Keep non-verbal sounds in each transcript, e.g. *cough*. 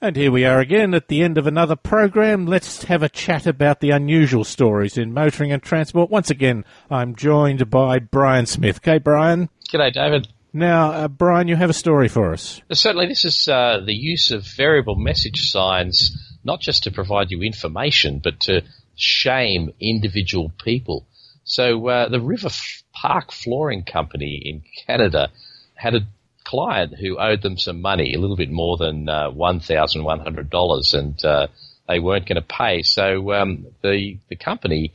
And here we are again at the end of another program. Let's have a chat about the unusual stories in motoring and transport. Once again, I'm joined by Brian Smith. Okay, Brian. G'day, David. Now, uh, Brian, you have a story for us. Certainly, this is uh, the use of variable message signs, not just to provide you information, but to shame individual people. So, uh, the River Park Flooring Company in Canada had a client who owed them some money, a little bit more than uh, $1,100, and uh, they weren't going to pay. So um, the the company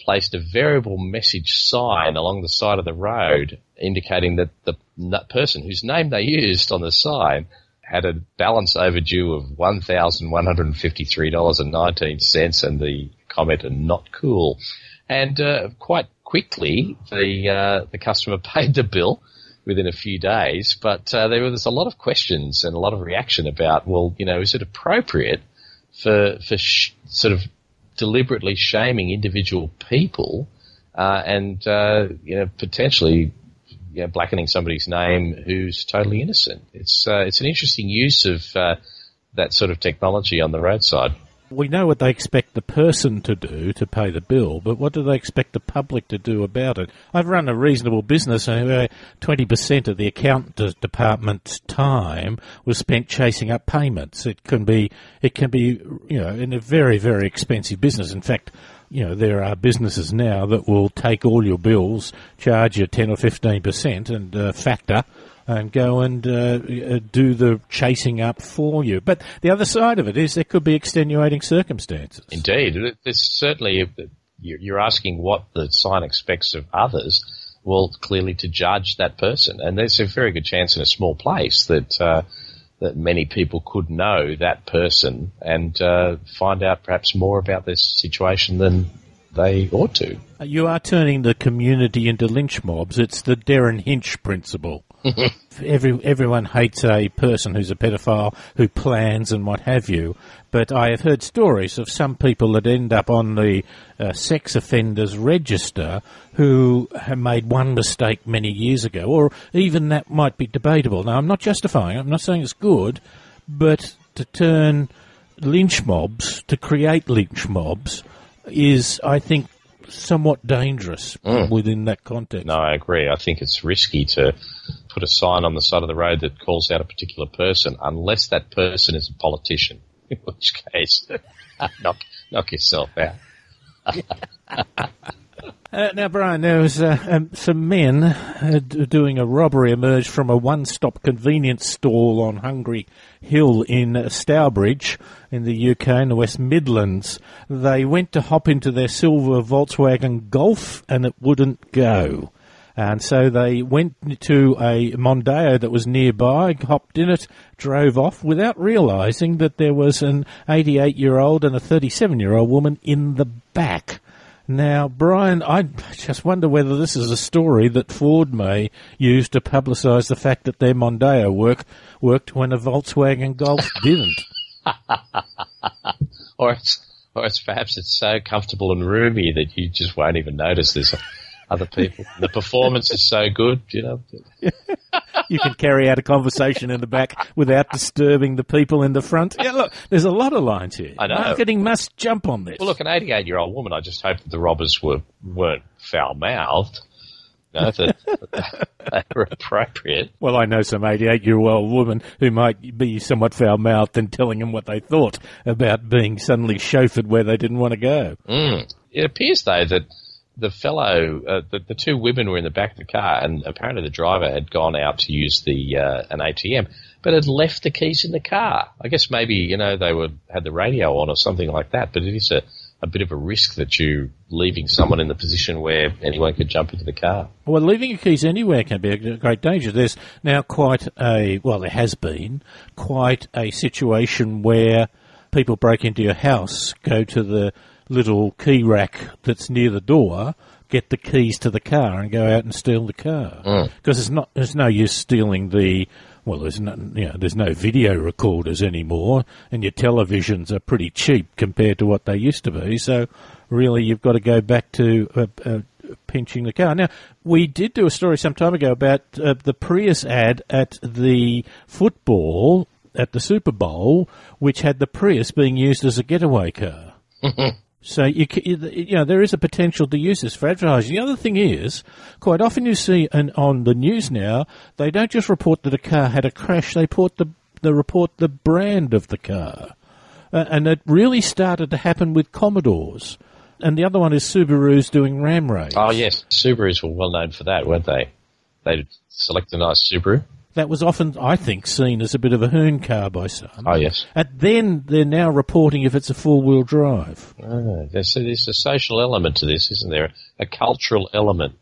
placed a variable message sign along the side of the road indicating that the person whose name they used on the sign had a balance overdue of $1,153.19 and the comment not cool. And uh, quite quickly, the uh, the customer *laughs* paid the bill within a few days. But uh, there was a lot of questions and a lot of reaction about, well, you know, is it appropriate for for sh- sort of deliberately shaming individual people uh, and uh, you know potentially you know, blackening somebody's name who's totally innocent? It's uh, it's an interesting use of uh, that sort of technology on the roadside. We know what they expect the person to do to pay the bill, but what do they expect the public to do about it? I've run a reasonable business, and 20% of the accountant department's time was spent chasing up payments. It can be, it can be, you know, in a very, very expensive business. In fact, you know, there are businesses now that will take all your bills, charge you 10 or 15% and uh, factor and go and uh, uh, do the chasing up for you. But the other side of it is there could be extenuating circumstances. Indeed, there's certainly you're asking what the sign expects of others. Well, clearly to judge that person, and there's a very good chance in a small place that uh, that many people could know that person and uh, find out perhaps more about this situation than they ought to. You are turning the community into lynch mobs. It's the Derryn Hinch principle. *laughs* Every, everyone hates a person who's a pedophile who plans and what have you. But I have heard stories of some people that end up on the uh, sex offenders register who have made one mistake many years ago, or even that might be debatable. Now, I'm not justifying I'm not saying it's good, but to turn lynch mobs, to create lynch mobs, is, I think, somewhat dangerous mm. within that context. No, I agree. I think it's risky to put a sign on the side of the road that calls out a particular person unless that person is a politician, in which case, *laughs* knock, knock yourself out. *laughs* Uh, now, Brian, there was uh, um, some men uh, doing a robbery emerged from a one-stop convenience stall on Hungry Hill in Stourbridge in the UK in the West Midlands. They went to hop into their silver Volkswagen Golf and it wouldn't go. And so they went to a Mondeo that was nearby, hopped in it, drove off without realising that there was an 88 year old and a 37 year old woman in the back. Now, Brian, I just wonder whether this is a story that Ford may use to publicise the fact that their Mondeo work worked when a Volkswagen Golf *laughs* didn't. *laughs* or it's, or it's perhaps it's so comfortable and roomy that you just won't even notice there's other people. The performance is so good, you know. *laughs* you can carry out a conversation in the back without disturbing the people in the front. Yeah, look, there's a lot of lines here. I know. Marketing must jump on this. Well, look, an 88 year old woman, I just hope that the robbers were, weren't foul mouthed. No, that, they were appropriate. Well, I know some 88 year old woman who might be somewhat foul mouthed and telling them what they thought about being suddenly chauffeured where they didn't want to go. Mm. It appears, though, that the fellow, uh, the, the two women were in the back of the car, and apparently the driver had gone out to use the uh, an ATM, but had left the keys in the car. I guess maybe you know they were had the radio on or something like that. But it is a, a bit of a risk that you leaving someone in the position where anyone could jump into the car. Well, leaving your keys anywhere can be a great danger. There's now quite a well, there has been quite a situation where people break into your house, go to the little key rack that's near the door, get the keys to the car and go out and steal the car. Mm. Because it's not, there's no use stealing the, well, there's no, you know, there's no video recorders anymore, and your televisions are pretty cheap compared to what they used to be. So, really, you've got to go back to uh, uh, pinching the car. Now, we did do a story some time ago about uh, the Prius ad at the football at the Super Bowl, which had the Prius being used as a getaway car. *laughs* So you, you know there is a potential to use this for advertising. The other thing is, quite often you see on the news now they don't just report that a car had a crash; they report the they report the brand of the car, uh, and it really started to happen with Commodores. And the other one is Subaru's doing ram raids. Oh yes, Subarus were well known for that, weren't they? They'd select a nice Subaru. That was often, I think, seen as a bit of a hoon car by some. Oh yes. And then they're now reporting if it's a four wheel drive. Oh, there's, there's a social element to this, isn't there? A cultural element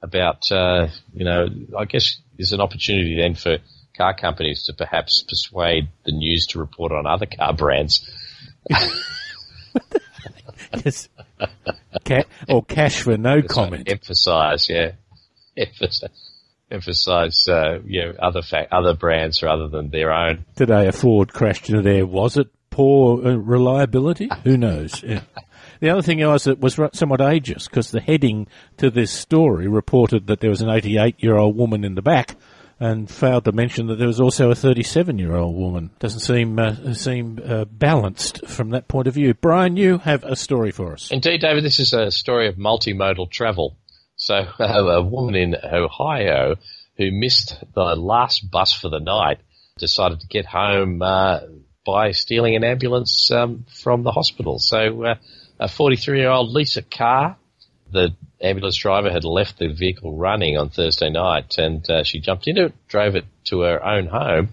about, uh, you know, I guess there's an opportunity then for car companies to perhaps persuade the news to report on other car brands. *laughs* Yes. Ca- or cash for no comment. Emphasize, yeah. *laughs* Emphasize, emphasize uh, you know, other fa- other brands rather than their own. Today a Ford crashed into there. Was it poor uh, reliability? Who knows? Yeah. The other thing was it was somewhat ageist because the heading to this story reported that there was an 88 year old woman in the back and failed to mention that there was also a 37 year old woman. Doesn't seem uh, seem uh, balanced from that point of view. Brian, you have a story for us. Indeed, David, this is a story of multimodal travel. So, *laughs* a woman in Ohio who missed the last bus for the night decided to get home uh, by stealing an ambulance um, from the hospital. So, uh, a 43 year old Lisa Carr, the ambulance driver had left the vehicle running on Thursday night and uh, she jumped into it, drove it to her own home.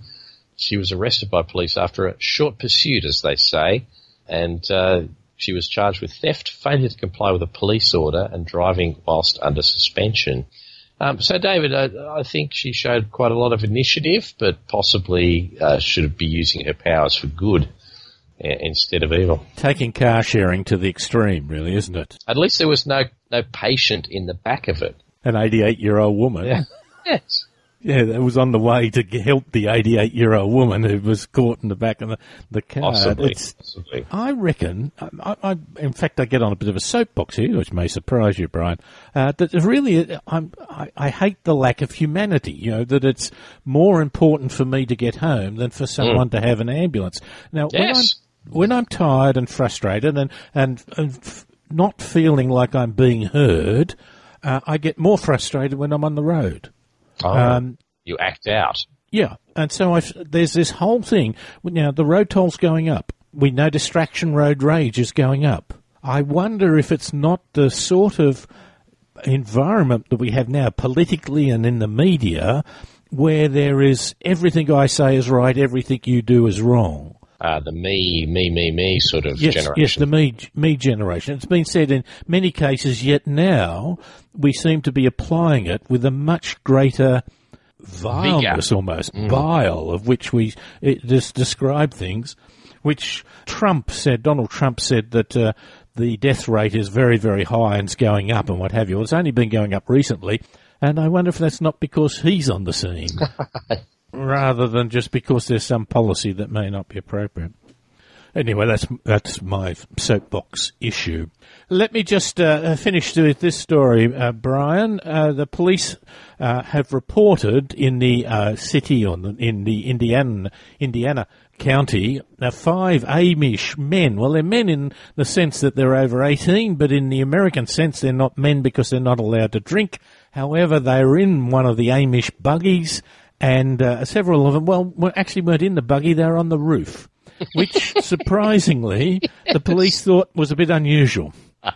She was arrested by police after a short pursuit, as they say, and uh, she was charged with theft, failure to comply with a police order, and driving whilst under suspension. Um, so, David, I, I think she showed quite a lot of initiative, but possibly uh, should be using her powers for good uh, instead of evil. Taking car sharing to the extreme, really, isn't it? At least there was no no patient in the back of it. An 88 year old woman. Yeah. *laughs* Yes. Yeah, that was on the way to help the 88 year old woman who was caught in the back of the, the car. Possibly. It's, possibly. I reckon, I, I, in fact, I get on a bit of a soapbox here, which may surprise you, Brian, uh, that really, I'm, I, I hate the lack of humanity, you know, that it's more important for me to get home than for someone to have an ambulance. Now, when I'm when I'm tired and frustrated and and, and f- not feeling like I'm being heard, uh, I get more frustrated when I'm on the road. Oh, Um, you act out. yeah, and so I've, there's this whole thing. Now the road toll's going up. We know distraction road rage is going up. I wonder if it's not the sort of environment that we have now, politically and in the media, where there is everything I say is right, everything you do is wrong. Uh, the me, me, me, me sort of Yes, generation. yes, the me, me generation. It's been said in many cases, yet now we seem to be applying it with a much greater vileness, almost bile, of which we it just describe things. Which Trump said, Donald Trump said that uh, the death rate is very, very high and it's going up and what have you. Well, it's only been going up recently, and I wonder if that's not because he's on the scene, *laughs* rather than just because there's some policy that may not be appropriate. Anyway, that's that's my soapbox issue. Let me just uh, finish with this story, uh, Brian. Uh, the police uh, have reported in the uh, city on the, in the Indiana Indiana county uh, five Amish men. Well, they're men in the sense that they're over eighteen, but in the American sense, they're not men because they're not allowed to drink. However, they were in one of the Amish buggies, and uh, several of them, well, were- actually weren't in the buggy; they were on the roof which *laughs* surprisingly the police thought was a bit unusual. *laughs*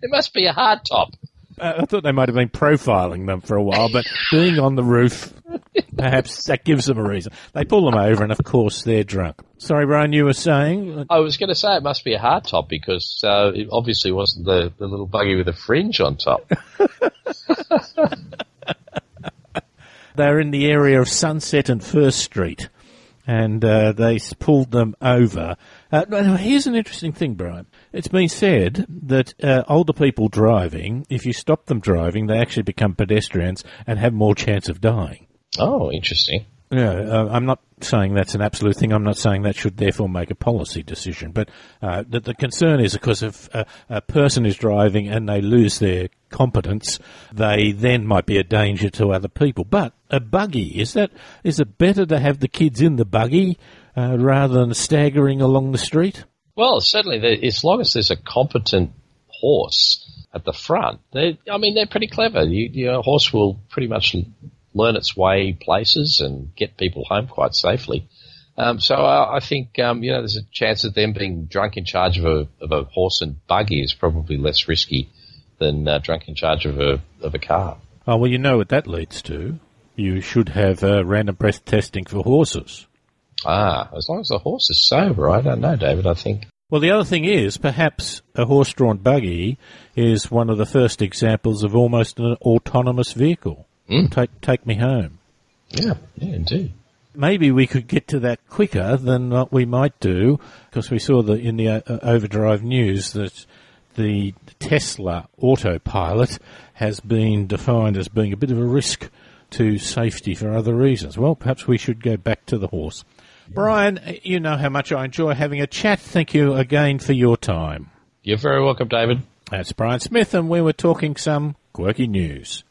It must be a hard top. Uh, I thought they might have been profiling them for a while, but being on the roof, perhaps that gives them a reason. They pull them over, and of course they're drunk. Sorry, Brian, you were saying? I was going to say it must be a hard top because uh, it obviously wasn't the, the little buggy with a fringe on top. *laughs* They're in the area of Sunset and First Street, and uh, they pulled them over. Uh, here's an interesting thing, Brian. It's been said that uh, older people driving, if you stop them driving, they actually become pedestrians and have more chance of dying. Oh, interesting. Yeah, uh, I'm not saying that's an absolute thing. I'm not saying that should therefore make a policy decision. But uh, the, the, concern is, of course, if a, a, person is driving and they lose their competence, they then might be a danger to other people. But a buggy is that is it better to have the kids in the buggy uh, rather than staggering along the street? Well, certainly, as long as there's a competent horse at the front, they I mean, they're pretty clever. You, you know, a horse will pretty much learn its way places and get people home quite safely. Um, so I, I think um, you know there's a chance of them being drunk in charge of a, of a horse and buggy is probably less risky than uh, drunk in charge of a of a car. Oh well, you know what that leads to. You should have uh, random breath testing for horses. Ah, as long as the horse is sober, I don't know, David. I think. Well, the other thing is, perhaps a horse-drawn buggy is one of the first examples of almost an autonomous vehicle. Mm. Take take me home. Yeah, yeah, indeed. Maybe we could get to that quicker than what we might do, because we saw the in the uh, overdrive news that the Tesla autopilot has been defined as being a bit of a risk to safety for other reasons. Well, perhaps we should go back to the horse. Brian, you know how much I enjoy having a chat. Thank you again for your time. You're very welcome, David. That's Brian Smith, and we were talking some quirky news.